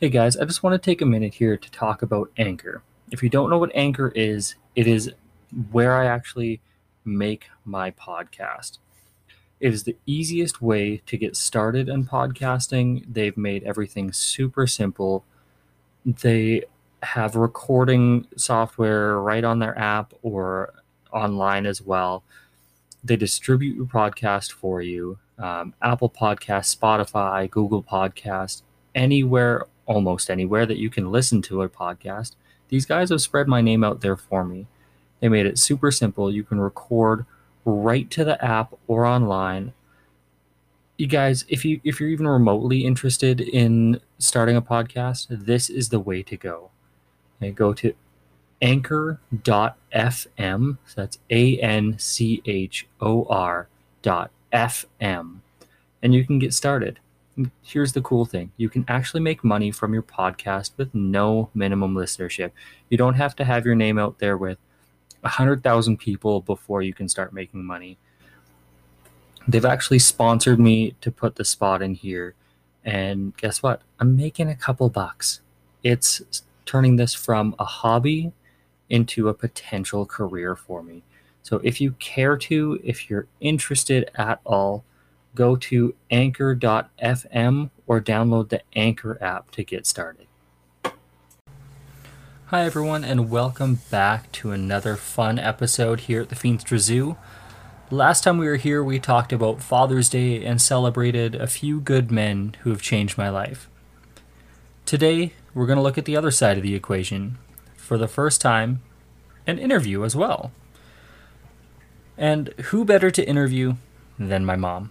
Hey guys, I just want to take a minute here to talk about Anchor. If you don't know what Anchor is, it is where I actually make my podcast. It is the easiest way to get started in podcasting. They've made everything super simple. They have recording software right on their app or online as well. They distribute your podcast for you. Um, Apple Podcast, Spotify, Google Podcast, anywhere almost anywhere that you can listen to a podcast. These guys have spread my name out there for me. They made it super simple. You can record right to the app or online. You guys, if you if you're even remotely interested in starting a podcast, this is the way to go. Okay, go to anchor.fm. So that's A N C H O R dot FM. And you can get started here's the cool thing you can actually make money from your podcast with no minimum listenership. You don't have to have your name out there with 100,000 people before you can start making money. They've actually sponsored me to put the spot in here. And guess what? I'm making a couple bucks. It's turning this from a hobby into a potential career for me. So if you care to, if you're interested at all, go to anchor.fm or download the Anchor app to get started. Hi, everyone, and welcome back to another fun episode here at the Feenstra Zoo. Last time we were here, we talked about Father's Day and celebrated a few good men who have changed my life. Today, we're going to look at the other side of the equation. For the first time, an interview as well. And who better to interview than my mom?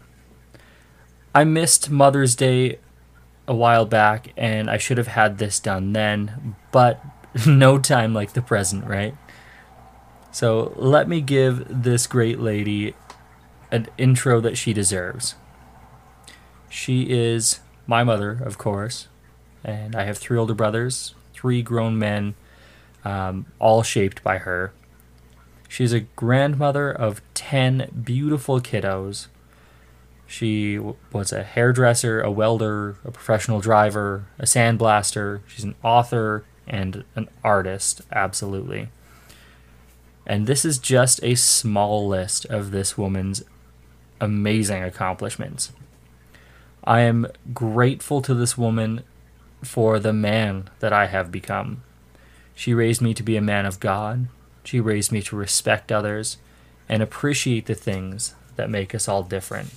I missed Mother's Day a while back, and I should have had this done then, but no time like the present, right? So let me give this great lady an intro that she deserves. She is my mother, of course, and I have three older brothers, three grown men, um, all shaped by her. She's a grandmother of 10 beautiful kiddos she was a hairdresser, a welder, a professional driver, a sandblaster. She's an author and an artist, absolutely. And this is just a small list of this woman's amazing accomplishments. I am grateful to this woman for the man that I have become. She raised me to be a man of God. She raised me to respect others and appreciate the things that make us all different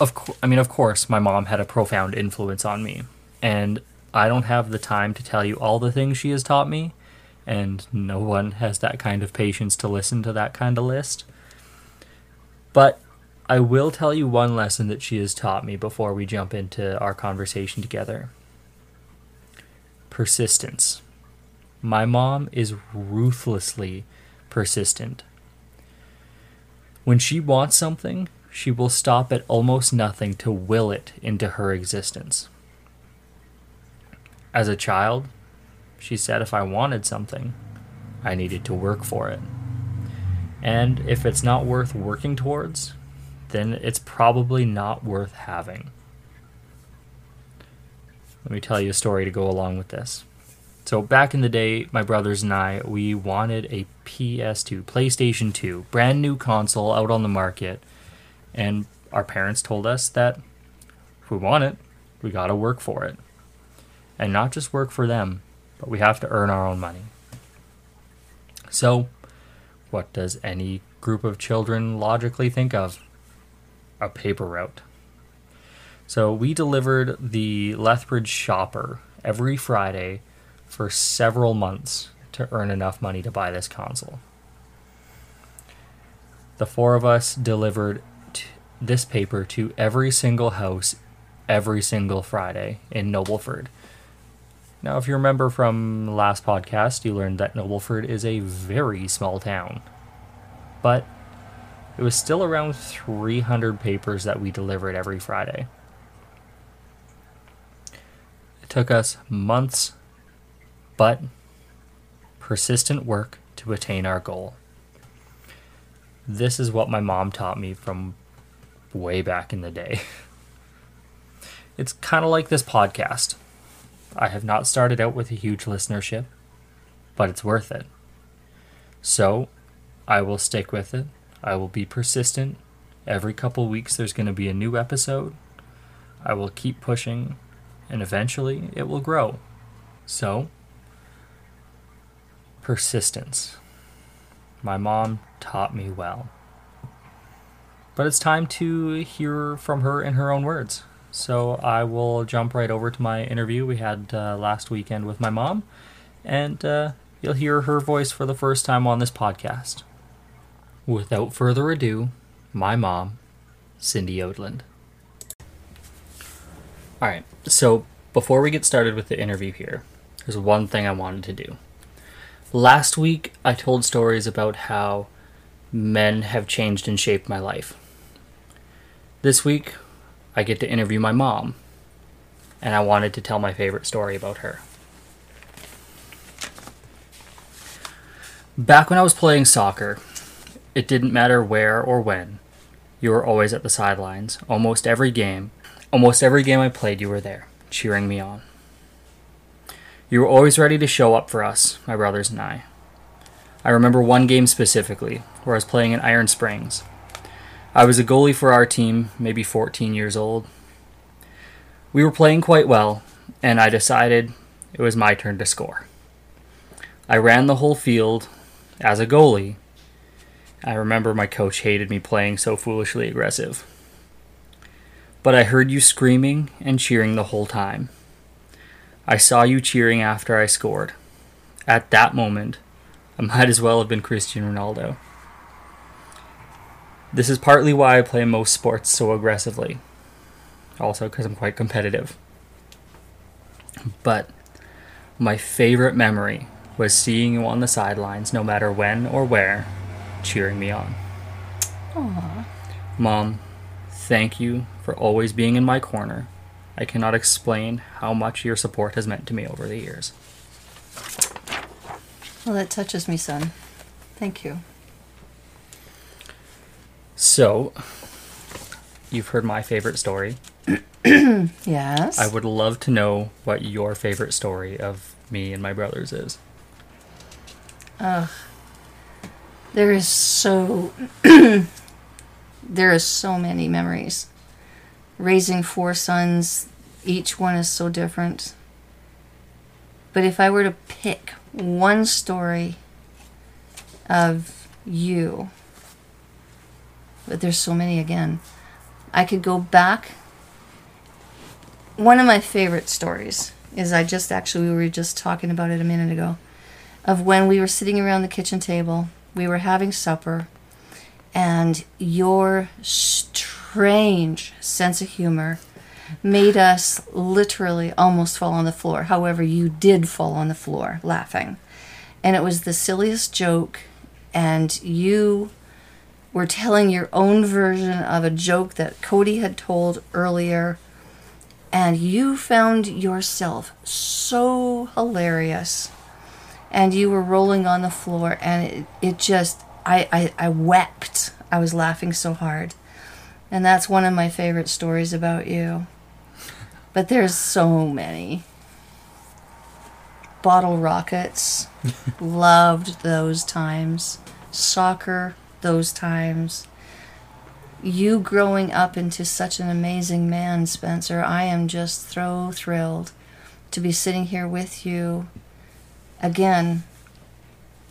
of co- I mean, of course, my mom had a profound influence on me, and I don't have the time to tell you all the things she has taught me, and no one has that kind of patience to listen to that kind of list. But I will tell you one lesson that she has taught me before we jump into our conversation together. Persistence. My mom is ruthlessly persistent. When she wants something, she will stop at almost nothing to will it into her existence. As a child, she said if I wanted something, I needed to work for it. And if it's not worth working towards, then it's probably not worth having. Let me tell you a story to go along with this. So, back in the day, my brothers and I, we wanted a PS2, PlayStation 2, brand new console out on the market and our parents told us that if we want it, we got to work for it. And not just work for them, but we have to earn our own money. So, what does any group of children logically think of? A paper route. So we delivered the Lethbridge Shopper every Friday for several months to earn enough money to buy this console. The four of us delivered this paper to every single house every single Friday in Nobleford. Now, if you remember from last podcast, you learned that Nobleford is a very small town. But it was still around 300 papers that we delivered every Friday. It took us months, but persistent work to attain our goal. This is what my mom taught me from way back in the day. It's kind of like this podcast. I have not started out with a huge listenership, but it's worth it. So, I will stick with it. I will be persistent. Every couple weeks, there's going to be a new episode. I will keep pushing, and eventually, it will grow. So, persistence. My mom taught me well. But it's time to hear from her in her own words. So I will jump right over to my interview we had uh, last weekend with my mom, and uh, you'll hear her voice for the first time on this podcast. Without further ado, my mom, Cindy Odland. All right, so before we get started with the interview here, there's one thing I wanted to do. Last week, I told stories about how men have changed and shaped my life. This week, I get to interview my mom, and I wanted to tell my favorite story about her. Back when I was playing soccer, it didn't matter where or when. You were always at the sidelines. Almost every game, almost every game I played, you were there, cheering me on. You were always ready to show up for us, my brothers and I. I remember one game specifically, where I was playing in Iron Springs. I was a goalie for our team, maybe 14 years old. We were playing quite well, and I decided it was my turn to score. I ran the whole field as a goalie. I remember my coach hated me playing so foolishly aggressive. But I heard you screaming and cheering the whole time. I saw you cheering after I scored. At that moment, I might as well have been Cristiano Ronaldo. This is partly why I play most sports so aggressively. Also, because I'm quite competitive. But my favorite memory was seeing you on the sidelines, no matter when or where, cheering me on. Aww. Mom, thank you for always being in my corner I cannot explain how much your support has meant to me over the years. Well, that touches me, son. Thank you. So, you've heard my favorite story. yes. I would love to know what your favorite story of me and my brothers is. Ugh. There is so there is so many memories raising four sons, each one is so different. But if I were to pick one story of you, but there's so many again, I could go back. One of my favorite stories is I just actually, we were just talking about it a minute ago, of when we were sitting around the kitchen table, we were having supper, and your strange sense of humor made us literally almost fall on the floor. However, you did fall on the floor laughing. And it was the silliest joke, and you were telling your own version of a joke that Cody had told earlier, and you found yourself so hilarious. And you were rolling on the floor, and it, it just, I, I, I wept. I was laughing so hard. And that's one of my favorite stories about you. But there's so many. Bottle rockets. Loved those times. Soccer, those times. You growing up into such an amazing man, Spencer. I am just so thrilled to be sitting here with you again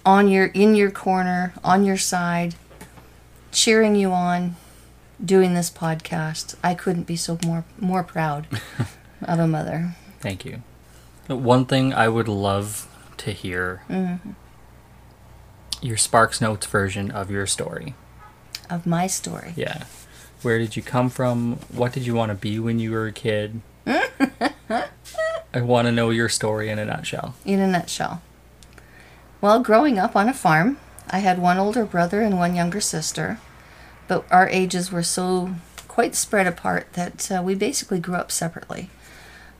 on your in your corner, on your side, cheering you on, doing this podcast. I couldn't be so more more proud of a mother. Thank you. One thing I would love to hear Mm-hmm. Your Sparks Notes version of your story. Of my story. Yeah. Where did you come from? What did you want to be when you were a kid? I want to know your story in a nutshell. in a nutshell. Well, growing up on a farm, I had one older brother and one younger sister, but our ages were so quite spread apart that uh, we basically grew up separately.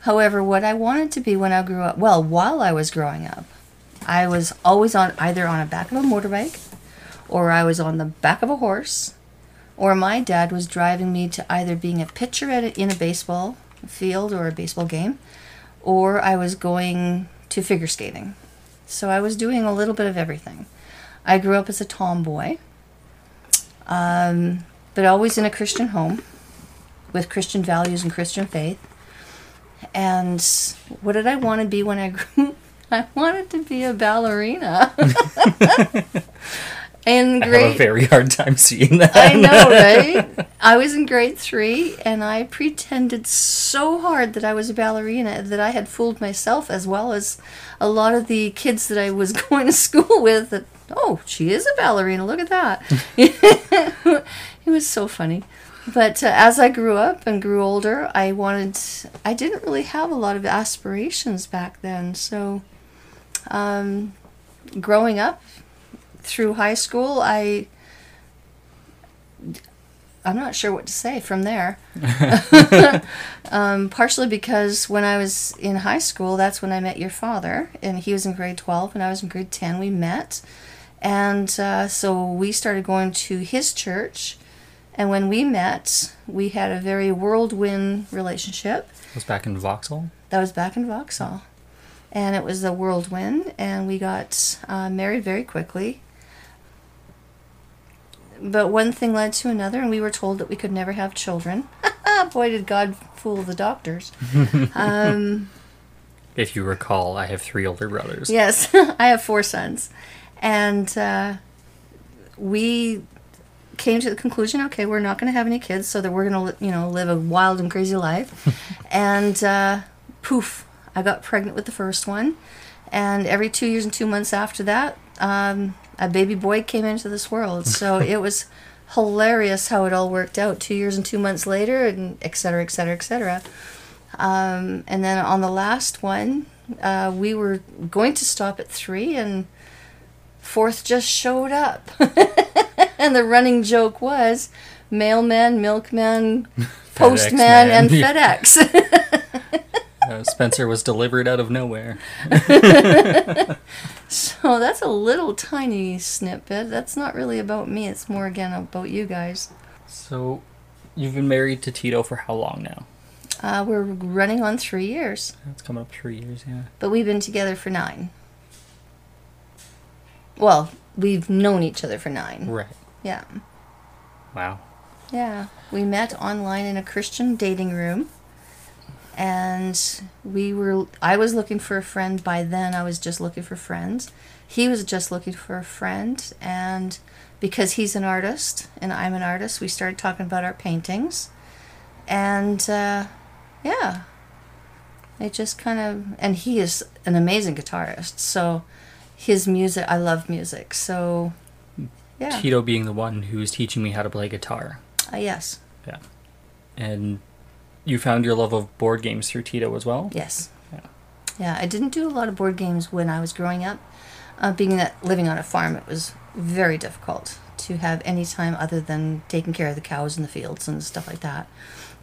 However, what I wanted to be when I grew up, well, while I was growing up, I was always on either on a back of a motorbike, or I was on the back of a horse, or my dad was driving me to either being a pitcher at a, in a baseball field or a baseball game, or I was going to figure skating. So I was doing a little bit of everything. I grew up as a tomboy, um, but always in a Christian home with Christian values and Christian faith. And what did I want to be when I grew? I wanted to be a ballerina. in I have a very hard time seeing that. I know, right? I was in grade three, and I pretended so hard that I was a ballerina that I had fooled myself as well as a lot of the kids that I was going to school with. That oh, she is a ballerina. Look at that. it was so funny. But uh, as I grew up and grew older, I wanted. I didn't really have a lot of aspirations back then. So, um, growing up through high school, I I'm not sure what to say from there. um, partially because when I was in high school, that's when I met your father, and he was in grade 12, and I was in grade 10. We met, and uh, so we started going to his church. And when we met, we had a very whirlwind relationship. It was back in Vauxhall. That was back in Vauxhall. And it was a whirlwind, and we got uh, married very quickly. But one thing led to another, and we were told that we could never have children. Boy, did God fool the doctors. um, If you recall, I have three older brothers. yes, I have four sons. And uh, we came to the conclusion okay, we're not going to have any kids, so that we're going to, you know, live a wild and crazy life. and uh, poof, I got pregnant with the first one. And every two years and two months after that, um, a baby boy came into this world. So it was hilarious how it all worked out. Two years and two months later, and et cetera, et cetera, et cetera. Um, and then on the last one, uh, we were going to stop at three, and fourth just showed up. and the running joke was mailman, milkman, postman, man. and FedEx. Uh, Spencer was delivered out of nowhere. so that's a little tiny snippet. That's not really about me. It's more again about you guys. So, you've been married to Tito for how long now? Uh, we're running on three years, It's coming up three years, yeah. but we've been together for nine. Well, we've known each other for nine. Right. Yeah. Wow. Yeah, we met online in a Christian dating room. And we were I was looking for a friend by then. I was just looking for friends. He was just looking for a friend and because he's an artist and I'm an artist, we started talking about our paintings. And uh, yeah. It just kind of and he is an amazing guitarist. So his music, I love music. So yeah. Tito being the one who's teaching me how to play guitar. Uh, yes. Yeah. And you found your love of board games through Tito as well? Yes. Yeah. Yeah, I didn't do a lot of board games when I was growing up. Uh, being that living on a farm, it was very difficult to have any time other than taking care of the cows in the fields and stuff like that.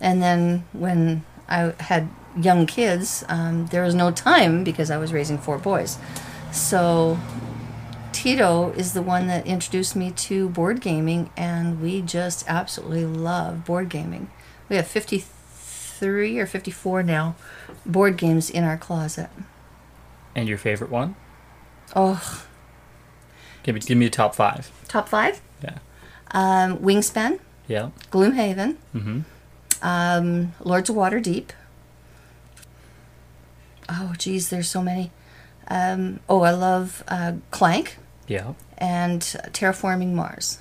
And then when I had young kids, um, there was no time because I was raising four boys. So Tito is the one that introduced me to board gaming, and we just absolutely love board gaming. We have 53 or 54 now board games in our closet. And your favorite one? Oh, Give me, give me a top five. top five? Yeah. Um, Wingspan, Yeah. Gloomhaven, Mm-hmm. um, Lords of Waterdeep. Oh, geez, there's so many. Um, oh, I love uh, Clank Yeah. and Terraforming Mars.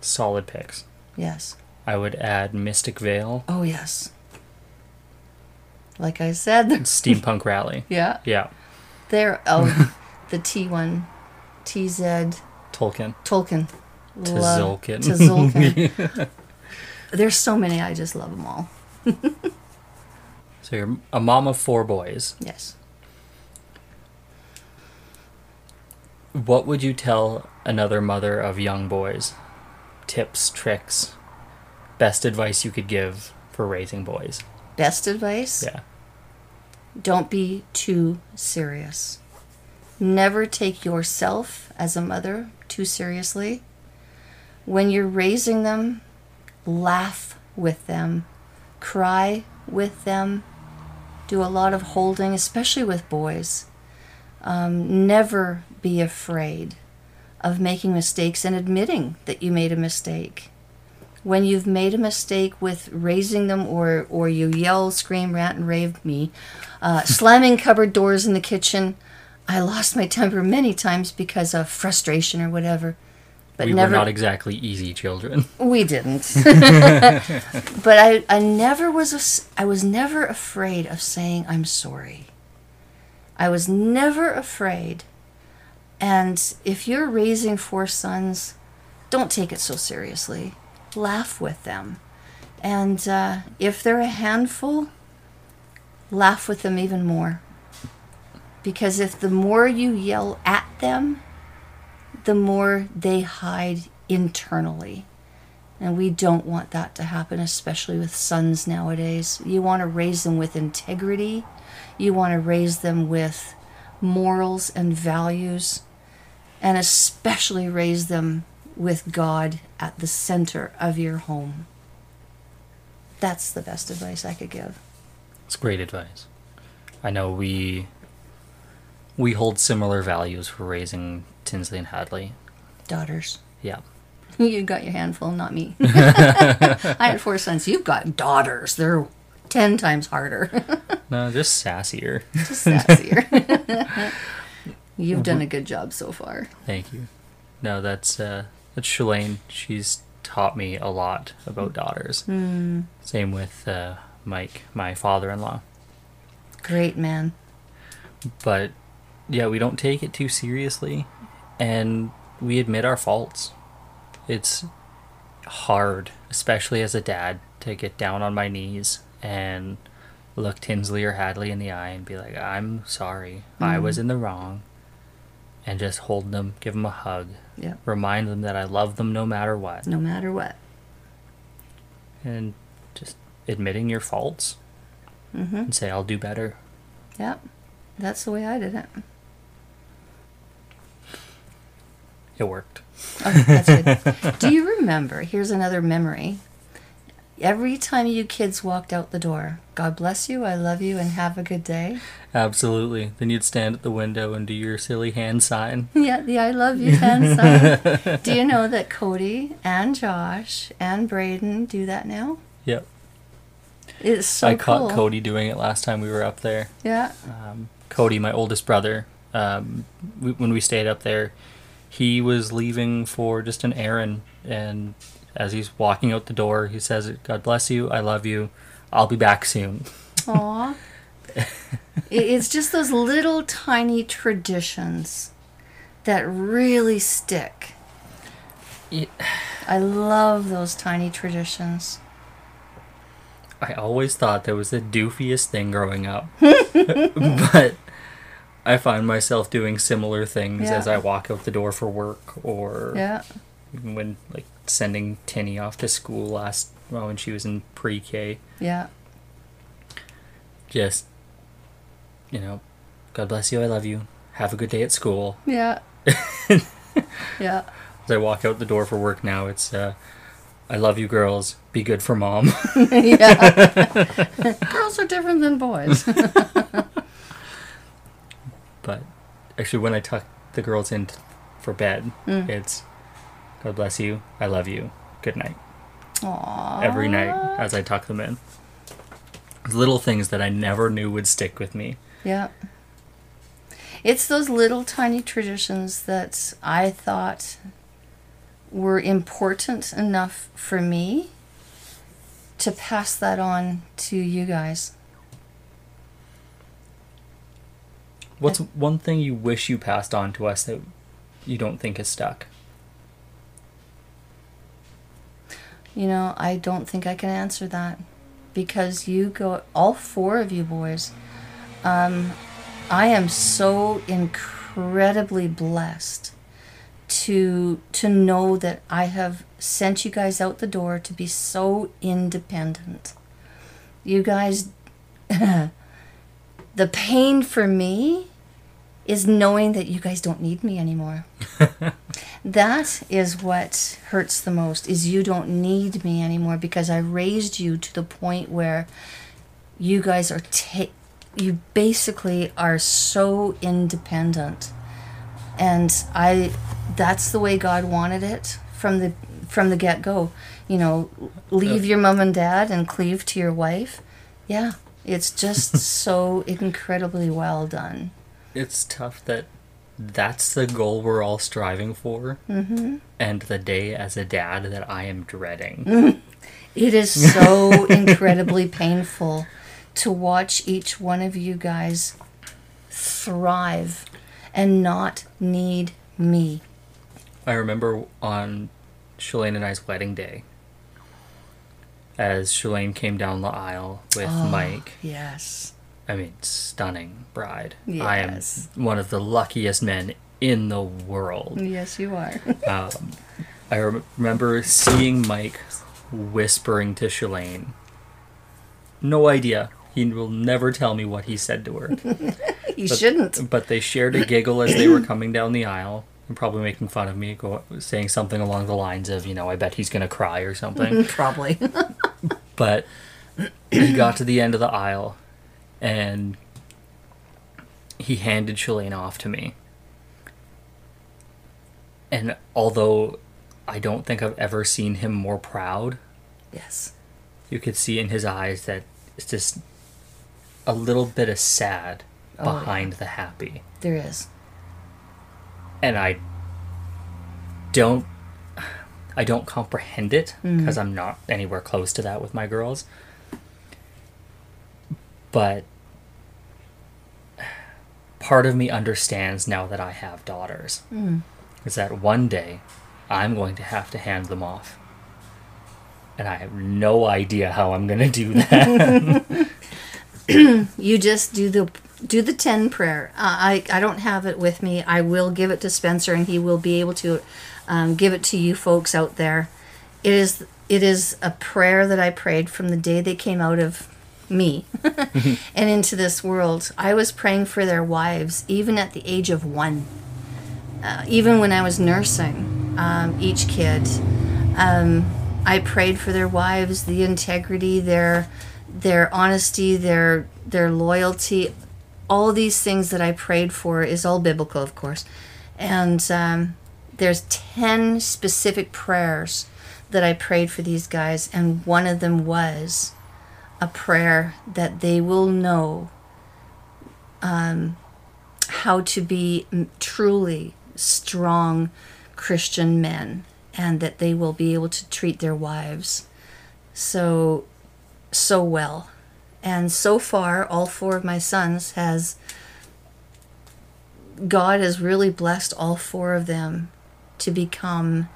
Solid picks. Yes. I would add Mystic Vale, Oh, yes. Like I said, Steampunk Rally. yeah, Yeah, they're oh, the T one, TZ Tolkien. Tolkien, Tzolk'in. Tzolk'in. There's so many. I just love them all. So you're a mom of four boys. Yes. What would you tell another mother of young boys? Tips, tricks, best advice you could give for raising boys? Best advice: Yeah. don't be too serious. Never take yourself as a mother too seriously. When you're raising them, laugh with them, cry with them, do a lot of holding, especially with boys. Um, never be afraid of making mistakes and admitting that you made a mistake. When you've made a mistake with raising them, or, or you yell, scream, rant, and rave me, uh, slamming cupboard doors in the kitchen, I lost my temper many times because of frustration or whatever. But we never, were not exactly easy children. we didn't. but I, I never was a I was never afraid of saying I'm sorry. I was never afraid. And if you're raising four sons, don't take it so seriously. Laugh with them. And uh, if they're a handful, laugh with them even more. Because if the more you yell at them, the more they hide internally. And we don't want that to happen, especially with sons nowadays. You want to raise them with integrity, you want to raise them with morals and values, and especially raise them with God at the center of your home. That's the best advice I could give. It's great advice. I know we we hold similar values for raising Tinsley and Hadley. Daughters. Yeah. You got your handful, not me. I had four sons. You've got daughters. They're ten times harder. No, just sassier. Just sassier. You've done a good job so far. Thank you. No, that's uh that's Shalane. She's taught me a lot about daughters. Same with uh, Mike, my father-in-law. Great man. But yeah, we don't take it too seriously, and we admit our faults. It's hard, especially as a dad, to get down on my knees and look Tinsley or Hadley in the eye and be like, "I'm sorry, I was in the wrong," and just hold them, give them a hug, Yep. remind them that I love them no matter what, No matter what. and just admitting your faults Mm-hmm. and say, "I'll do better." Yep. That's the way I did it. It worked. Oh, that's good. Do you remember? Here's another memory. Every time you kids walked out the door, God bless you, I love you, and have a good day. Absolutely. Then you'd stand at the window and do your silly hand sign. Yeah, the I love you hand sign. Do you know that Cody and Josh and Braden do that now? Yep. It's so I caught cool. Cody doing it last time we were up there. Yeah. Um, Cody, my oldest brother, um, we, when we stayed up there, he was leaving for just an errand. And as he's walking out the door, he says, God bless you. I love you. I'll be back soon. Aw. It's just those little tiny traditions that really stick. It- I love those tiny traditions. I always thought that was the doofiest thing growing up. but I find myself doing similar things Yeah. as I walk out the door for work or Yeah. even when like sending Tinny off to school last well when she was in pre-K. Yeah. Just you know, God bless you, I love you. Have a good day at school. Yeah. yeah. As I walk out the door for work now, it's uh I love you girls. Be good for mom. yeah. Girls are different than boys. but actually when I tuck the girls in t- for bed, Mm. it's God bless you, I love you. Good night. Aww. Every night as I tuck them in. Little things that I never knew would stick with me. Yeah. It's those little tiny traditions that I thought were important enough for me to pass that on to you guys. What's one thing you wish you passed on to us that you don't think is stuck? You know, I don't think I can answer that because you go, all four of you boys. Um, I am so incredibly blessed to to know that I have sent you guys out the door to be so independent. You guys the pain for me is knowing that you guys don't need me anymore. that is what hurts the most is you don't need me anymore because I raised you to the point where you guys are ta- you basically are so independent. And I that's the way God wanted it from the from the get-go. You know, leave your mom and dad and cleave to your wife. Yeah, it's just so incredibly well done. It's tough that that's the goal we're all striving for, mm-hmm. and the day as a dad that I am dreading. It is so incredibly painful to watch each one of you guys thrive and not need me. I remember on Shalane and I's wedding day, as Shalane came down the aisle with Oh. Mike. Yes. I mean, stunning bride. I am one of the luckiest men in the world. Yes, you are. Um, I rem- remember seeing Mike whispering to Shalane. No idea. He will never tell me what he said to her. you But- shouldn't. But they shared a giggle as they were coming down the aisle and probably making fun of me, go, saying something along the lines of, you know, I bet he's going to cry or something. Probably. but he got to the end of the aisle and he handed Shalane off to me. And although I don't think I've ever seen him more proud, yes. you could see in his eyes that it's just a little bit of sad Oh, yeah. behind the happy. There is. and I don't I don't comprehend it mm-hmm. because I'm not anywhere close to that with my girls. But part of me understands now that I have daughters. Is that one day I'm going to have to hand them off. And I have no idea how I'm going to do that. You just do the do the ten prayer. Uh, I I don't have it with me. I will give it to Spencer, and he will be able to um, give it to you folks out there. It is it is a prayer that I prayed from the day they came out of me and into this world. I was praying for their wives, even at the age of one. Uh, even when I was nursing um, each kid, um, I prayed for their wives, the integrity, their their honesty, their their loyalty, all these things that I prayed for is all biblical, of course. And um, there's ten specific prayers that I prayed for these guys, and one of them was a prayer that they will know um, how to be truly strong Christian men, and that they will be able to treat their wives so so well. And so far, all four of my sons has God has really blessed all four of them to become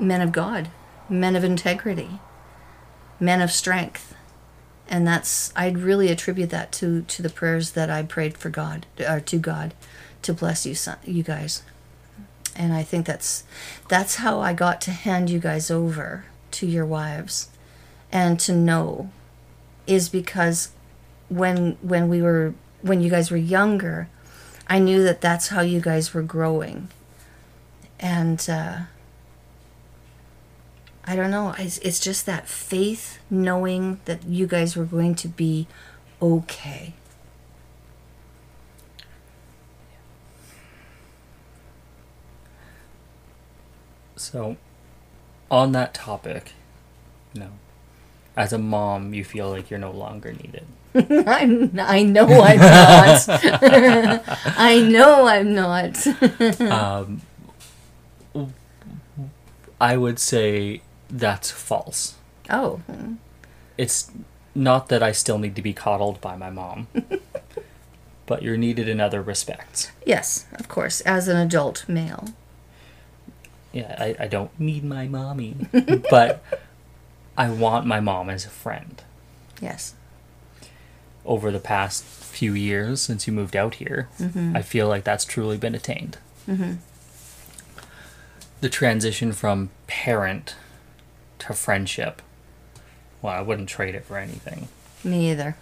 men of God, men of integrity, men of strength. And that's I'd really attribute that to to the prayers that I prayed for God or to God to bless you son, you guys. And I think that's that's how I got to hand you guys over to your wives and to know is because when when we were when you guys were younger i knew that that's how you guys were growing and uh, i don't know. It's, it's just that faith knowing that you guys were going to be okay. So, on that topic, you know, as a mom, you feel like you're no longer needed. I'm, i know i'm not. I know i'm not. Um, I would say that's false. Oh, It's not that I still need to be coddled by my mom, but you're needed in other respects. yes, of course, as an adult male. Yeah, I, I don't need my mommy, but I want my mom as a friend. Yes. Over the past few years since you moved out here, mm-hmm. I feel like that's truly been attained. Mm-hmm. The transition from parent to friendship, well, I wouldn't trade it for anything. Me either.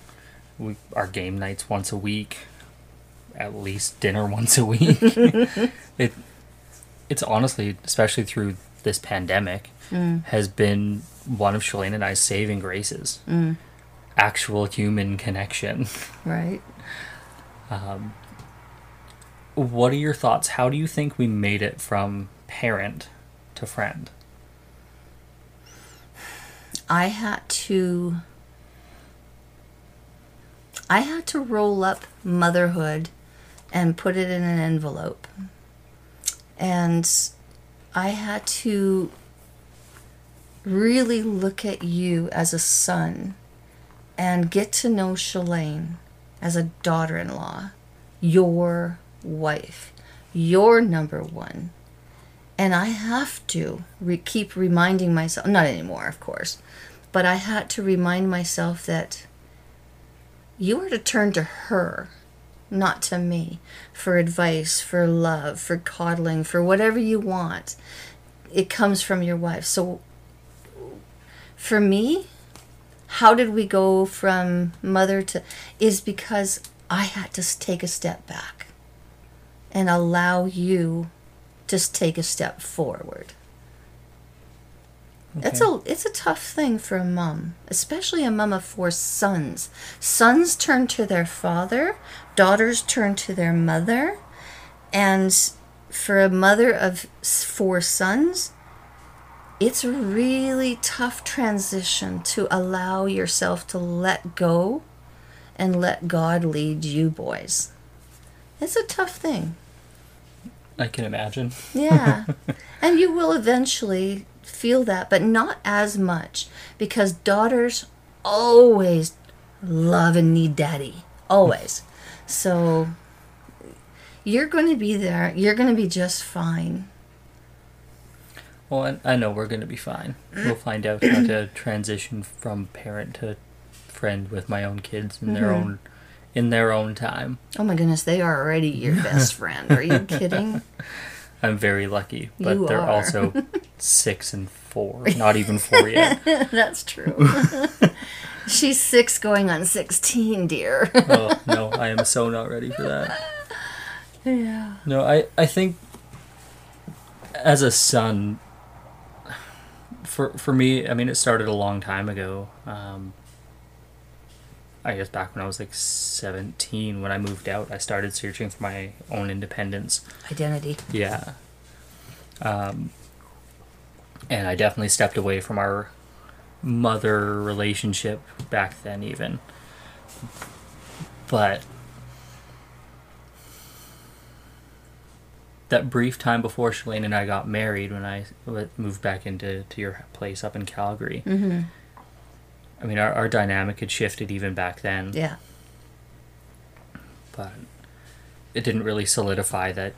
we our game nights once a week, at least dinner once a week. it it's honestly, especially through this pandemic, has been one of Shalane and I's saving graces. Actual human connection. Right. Um, What are your thoughts? How do you think we made it from parent to friend? I had to I had to roll up motherhood and put it in an envelope. And I had to really look at you as a son and get to know Shalane as a daughter in law, your wife, your number one. And I have to re- keep reminding myself, not anymore, of course, but I had to remind myself that you are to turn to her, not to me, for advice, for love, for coddling, for whatever you want. It comes from your wife. So for me, how did we go from mother to is because I had to take a step back and allow you s- take a step forward. It's a it's a tough thing for a mom, especially a mom of four sons. Sons turn to their father, daughters turn to their mother, and for a mother of four sons, it's a really tough transition to allow yourself to let go and let God lead you boys. It's a tough thing. I can imagine. Yeah. and you will eventually feel that, but not as much because daughters always love and need daddy. Always. So you're going to be there. You're going to be just fine. Well, I, I know we're going to be fine. Mm-hmm. We'll find out how to transition from parent to friend with my own kids in their mm-hmm. own in their own time. Oh my goodness, they are already your best friend. Are you kidding? I'm very lucky, but You they're are. also six and four, not even four yet. That's true. She's six going on 16, dear. Oh no, I am so not ready for that. yeah. No, I I think as a son, for for me, I mean, it started a long time ago. Um, I guess back when I was like seventeen, when I moved out, I started searching for my own independence. Identity. Yeah. Um, and I definitely stepped away from our mother relationship back then, even. But that brief time before Shalane and I got married, when I moved back into to your place up in Calgary, Mm-hmm. I mean, our, our dynamic had shifted even back then Yeah. but it didn't really solidify that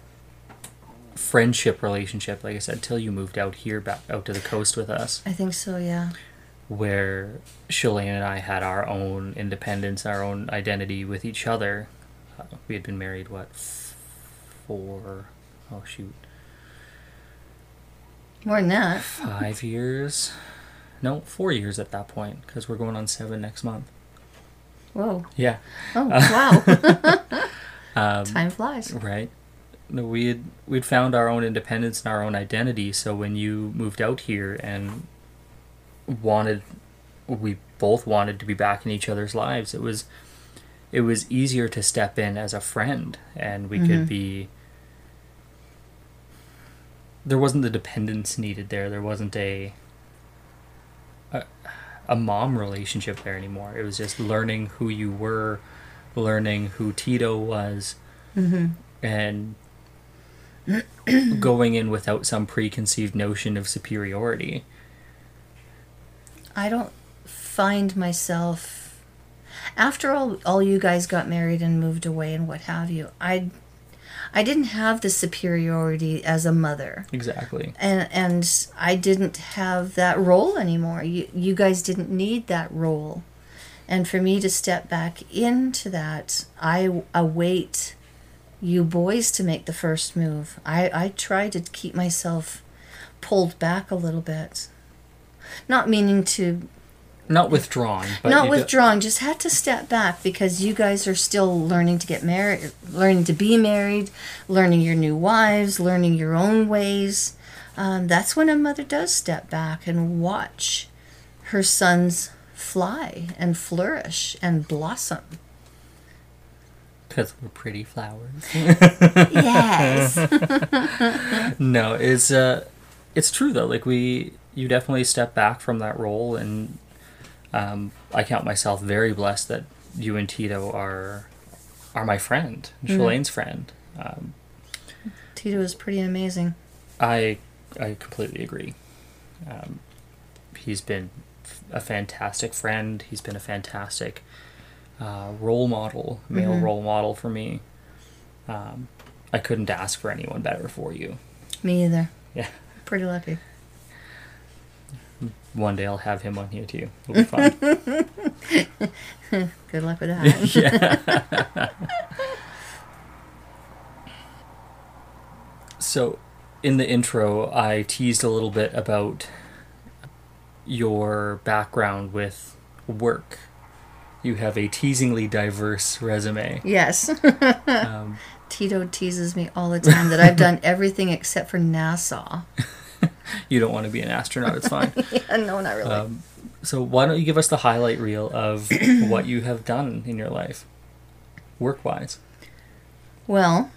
friendship relationship like i said till you moved out here back out to the coast with us I think so, yeah. where Shalane and i had our own independence our own identity with each other uh, we had been married what f- four oh shoot More than that. five years no four years at that point because we're going on seven next month Whoa. yeah Oh, wow. um, Time flies. Right. No, we had we'd found our own independence and our own identity. So when you moved out here and wanted, we both wanted to be back in each other's lives. It was, it was easier to step in as a friend, and we could be. There wasn't the dependence needed there. There wasn't a. A, a mom relationship there anymore. It was just learning who you were, learning who Tito was, Mm-hmm. and going in without some preconceived notion of superiority. I don't find myself after all all you guys got married and moved away and what have you. I I didn't have the superiority as a mother. Exactly. And and I didn't have that role anymore. You you guys didn't need that role. And for me to step back into that, I await you boys to make the first move. I, I try to keep myself pulled back a little bit. Not meaning to Not withdrawing, but not withdrawing, just had to step back because you guys are still learning to get married, learning to be married, learning your new wives, learning your own ways. Um, that's when a mother does step back and watch her sons fly and flourish and blossom. because we're pretty flowers. Yes. no, it's uh, it's true though. Like we, you definitely step back from that role, and um, I count myself very blessed that you and Tito are are my friend, Shalane's friend. Um, Tito is pretty amazing. I I completely agree. Um, he's been f- a fantastic friend. He's been a fantastic uh, role model, male Mhm. role model for me. Um, I couldn't ask for anyone better for you. Me either. Yeah. Pretty lucky. One day I'll have him on here too. It'll be fun. Good luck with that. yeah. so, in the intro, I teased a little bit about your background with work. You have a teasingly diverse resume. yes. Um, Tito teases me all the time that I've done everything except for NASA. you don't want to be an astronaut, it's fine. no, not really. Um, so, why don't you give us the highlight reel of what you have done in your life, work wise? Well,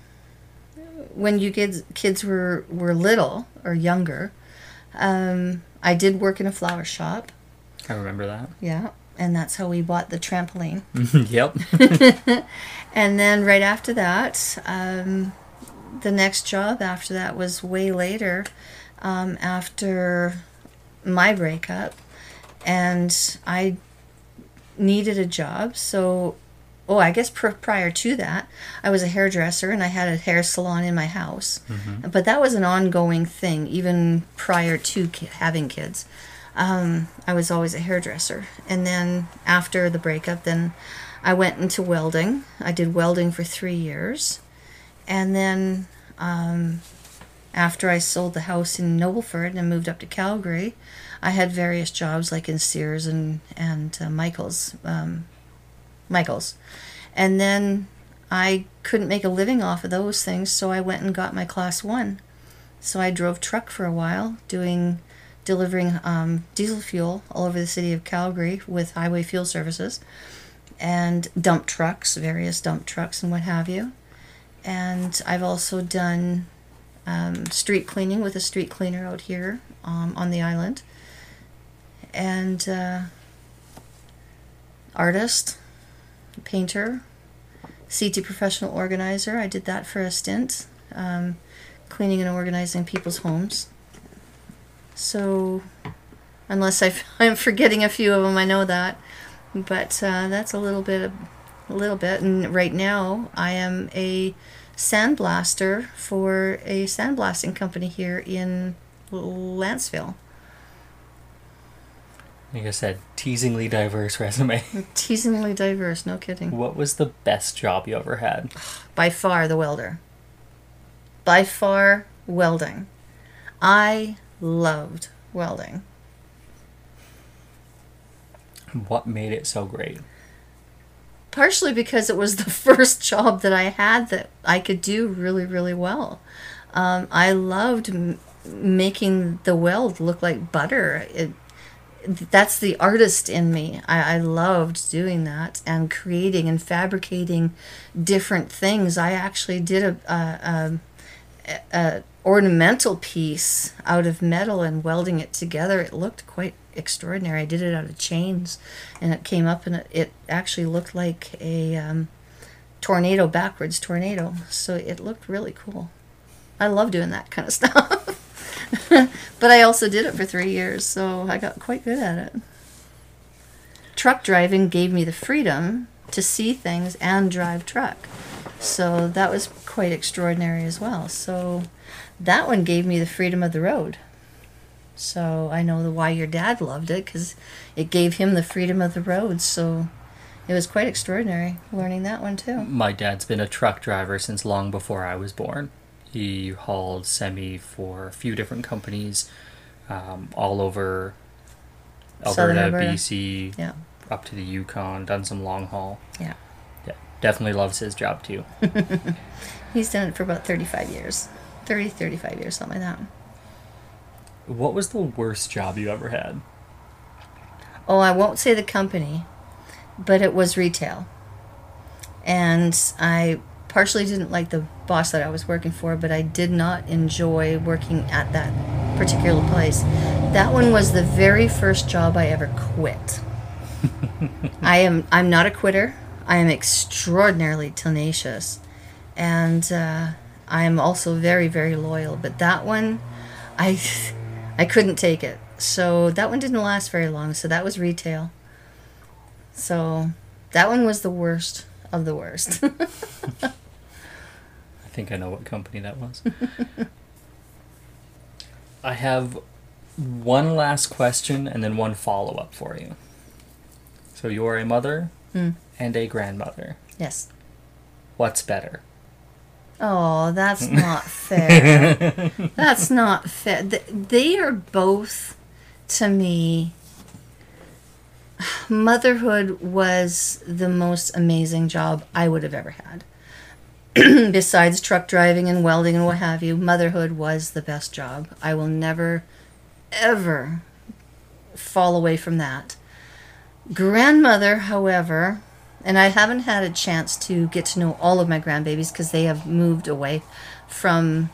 when you kids kids were were little or younger, um, I did work in a flower shop. I remember that. Yeah, and that's how we bought the trampoline. yep. And then right after that, um, the next job after that was way later, um, after my breakup, and I needed a job. So, oh, I guess pr- prior to that, I was a hairdresser and I had a hair salon in my house. But that was an ongoing thing, even prior to ki- having kids. Um, I was always a hairdresser. And then after the breakup, then I went into welding. I did welding for three years. And then um, after I sold the house in Nobleford and moved up to Calgary, I had various jobs like in Sears and, and uh, Michael's. Um, Michael's. And then I couldn't make a living off of those things, so I went and got my class one. So I drove truck for a while, doing delivering um, diesel fuel all over the city of Calgary with Highway Fuel Services, and dump trucks, various dump trucks, and what have you. And I've also done um, street cleaning with a street cleaner out here um, on the island, and uh, artist, painter, CT professional organizer. I did that for a stint, um, cleaning and organizing people's homes. So, unless I, I'm forgetting a few of them, I know that. But uh, that's a little bit, a little bit. And right now, I am a sandblaster for a sandblasting company here in Lantzville. Like I said, teasingly diverse resume. Teasingly diverse, no kidding. What was the best job you ever had? by far the welder. By far welding. I loved welding. What made it so great? Partially because it was the first job that I had that I could do really, really well. Um, I loved m- making the weld look like butter. It, that's the artist in me. I, I loved doing that and creating and fabricating different things. I actually did a, a, a, a ornamental piece out of metal and welding it together. It looked quite extraordinary. I did it out of chains, and it came up and it, it actually looked like a um, tornado backwards tornado. So it looked really cool. I love doing that kind of stuff. but I also did it for three years, so I got quite good at it. Truck driving gave me the freedom to see things and drive truck. So that was quite extraordinary as well. So that one gave me the freedom of the road. So I know the why your dad loved it because it gave him the freedom of the road. So it was quite extraordinary learning that one too. My dad's been a truck driver since long before I was born. He hauled semi for a few different companies um, all over Alberta, Alberta. BC, Yeah. up to the Yukon, done some long haul. Yeah. Yeah, definitely loves his job too. He's done it for about 35 years. 30, 35 years, something like that. What was the worst job you ever had? Oh, I won't say the company, but it was retail. And I partially didn't like the boss that I was working for, but I did not enjoy working at that particular place. That one was the very first job I ever quit. I am I'm not a quitter. I am extraordinarily tenacious. And uh, I am also very, very loyal. But that one, I I couldn't take it. So that one didn't last very long. So that was retail. So that one was the worst of the worst. I think I know what company that was. I have one last question and then one follow up for you. So you're a mother Hmm. and a grandmother. yes. What's better? Oh, that's not fair. that's not fair. They are both, to me, motherhood was the most amazing job I would have ever had. Besides truck driving and welding and what have you, motherhood was the best job. I will never, ever fall away from that. Grandmother, however, and I haven't had a chance to get to know all of my grandbabies because they have moved away from,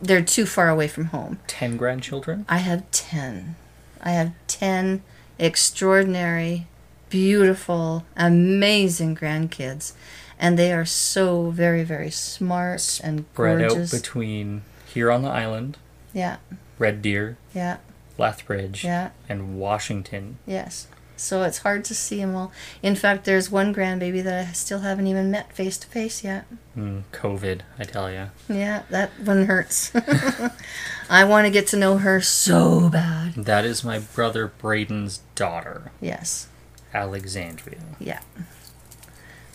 they're too far away from home. Ten grandchildren? I have 10. I have 10 extraordinary, beautiful, amazing grandkids. And they are so very, very smart and Spread out gorgeous. between here on the island, yeah, Red Deer, yeah, Lethbridge, yeah, and Washington. yes. So it's hard to see them all. In fact, there's one grandbaby that I still haven't even met face to face yet. Mm, COVID, I tell you. Yeah, that one hurts. I want to get to know her so bad. That is my brother Braden's daughter, Yes. Alexandria. Yeah.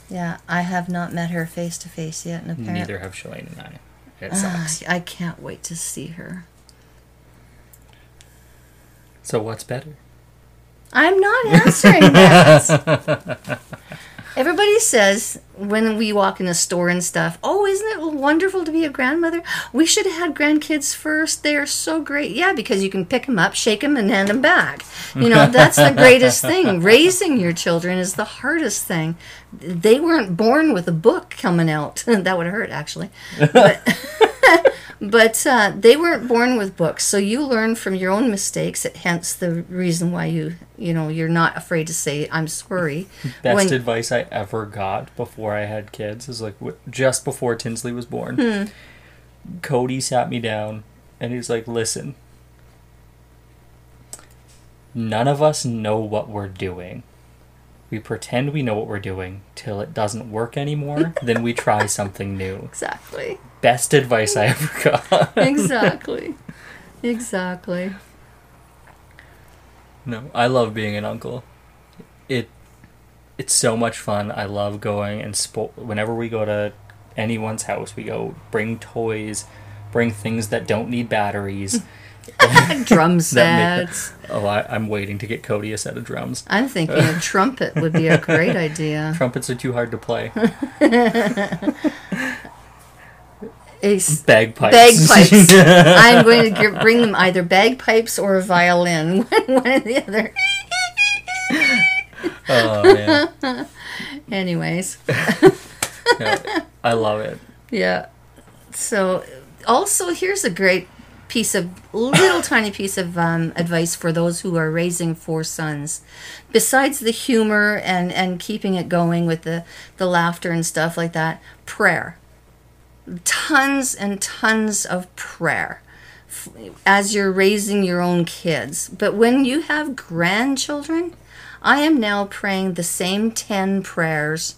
Yeah, I have not met her face to face yet, and apparently Neither have Shalane and I. It Ah, sucks. I can't wait to see her. So what's better? I'm not answering that. Everybody says when we walk in the store and stuff, oh, isn't it wonderful to be a grandmother? We should have had grandkids first. They are so great. Yeah, because you can pick them up, shake them, and hand them back. You know, that's the greatest thing. Raising your children is the hardest thing. They weren't born with a book coming out. that would hurt, actually. But. But uh, they weren't born with books so you learn from your own mistakes hence the reason why you you know you're not afraid to say i'm sorry Best When- advice I ever got before I had kids is like just before Tinsley was born. Hmm. Cody sat me down and he's like, "Listen, none of us know what we're doing. We pretend we know what we're doing till it doesn't work anymore. then we try something new." exactly Best advice I ever got. exactly exactly No, I love being an uncle. It it's so much fun. I love going and spo- whenever we go to anyone's house, we go bring toys, bring things that don't need batteries. drum That make- sets oh, I, I'm waiting to get Cody a set of drums. i'm thinking a trumpet would be a great idea Trumpets are too hard to play. Bagpipes. bagpipes i'm going to gi- bring them either bagpipes or a violin one or the other oh man, anyways No, I love it. Yeah. So, also, here's a great piece of little tiny piece of um, advice for those who are raising four sons. Besides the humor and and keeping it going with the the laughter and stuff like that, prayer. Tons and tons of prayer f- as you're raising your own kids. But when you have grandchildren, I am now praying the same 10 prayers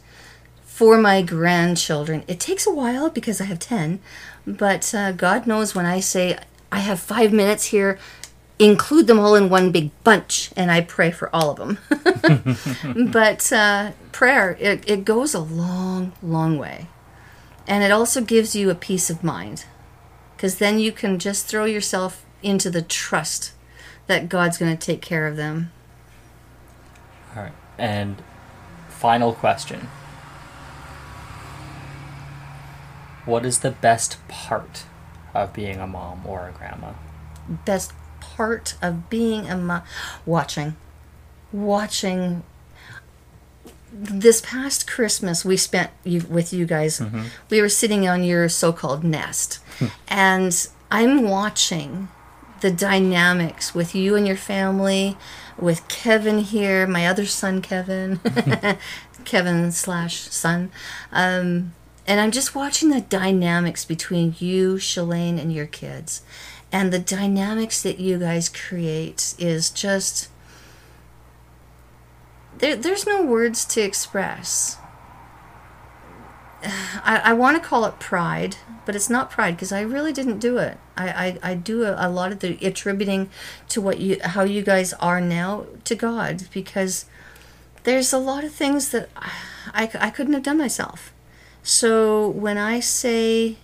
for my grandchildren. It takes a while because I have 10, but uh, God knows when I say I have five minutes here, include them all in one big bunch, and I pray for all of them. but uh, prayer, it, it goes a long, long way. And it also gives you a peace of mind because then you can just throw yourself into the trust that God's going to take care of them. All right. And final question. What is the best part of being a mom or a grandma? Best part of being a mom, watching, watching. This past Christmas, we spent you, with you guys. We were sitting on your so-called nest, and I'm watching the dynamics with you and your family, with Kevin here, my other son Kevin, Kevin slash son, um, and I'm just watching the dynamics between you, Shalane, and your kids, and the dynamics that you guys create is just there. There's no words to express. I, I want to call it pride, but it's not pride because I really didn't do it. I, I, I do a, a lot of the attributing to what you how you guys are now to God because there's a lot of things that I, I couldn't have done myself. So when I say,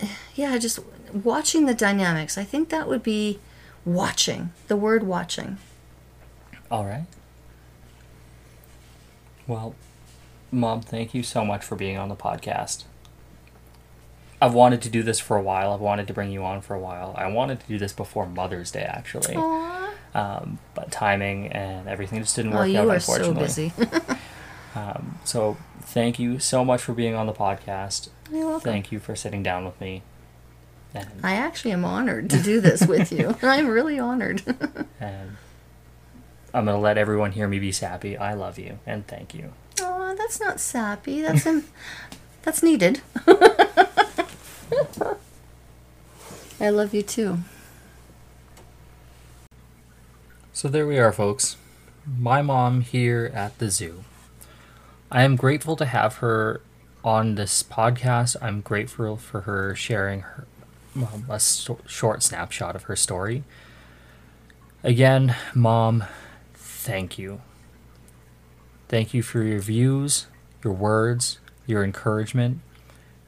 yeah, just watching the dynamics, I think that would be watching, the word watching. All right. Well, Mom, thank you so much for being on the podcast. I've wanted to do this for a while. I've wanted to bring you on for a while. I wanted to do this before Mother's Day, actually. Um, but timing and everything just didn't Oh, work you out, are so unfortunately. busy. Um, so, thank you so much for being on the podcast. You're welcome. Thank you for sitting down with me. And, I actually am honored to do this with you. I'm really honored. and I'm going to let everyone hear me be sappy. I love you and thank you. oh, that's not sappy. That's im- that's needed. I love you too. So there we are, folks. My mom here at the zoo. I am grateful to have her on this podcast. I'm grateful for her sharing her well, a sto- short snapshot of her story. Again, mom, thank you. Thank you for your views, your words, your encouragement,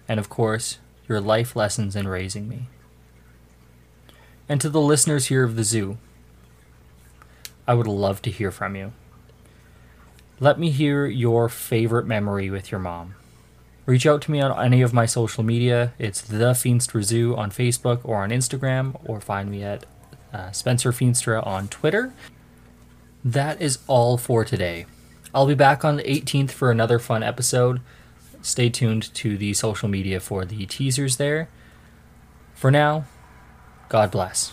and of course, your life lessons in raising me. And to the listeners here of the zoo, I would love to hear from you. Let me hear your favorite memory with your mom. Reach out to me on any of my social media. It's the Feenstra Zoo on Facebook or on Instagram, or find me at uh, Spencer Feenstra on Twitter. That is all for today. I'll be back on the 18th for another fun episode. Stay tuned to the social media for the teasers there. For now, God bless.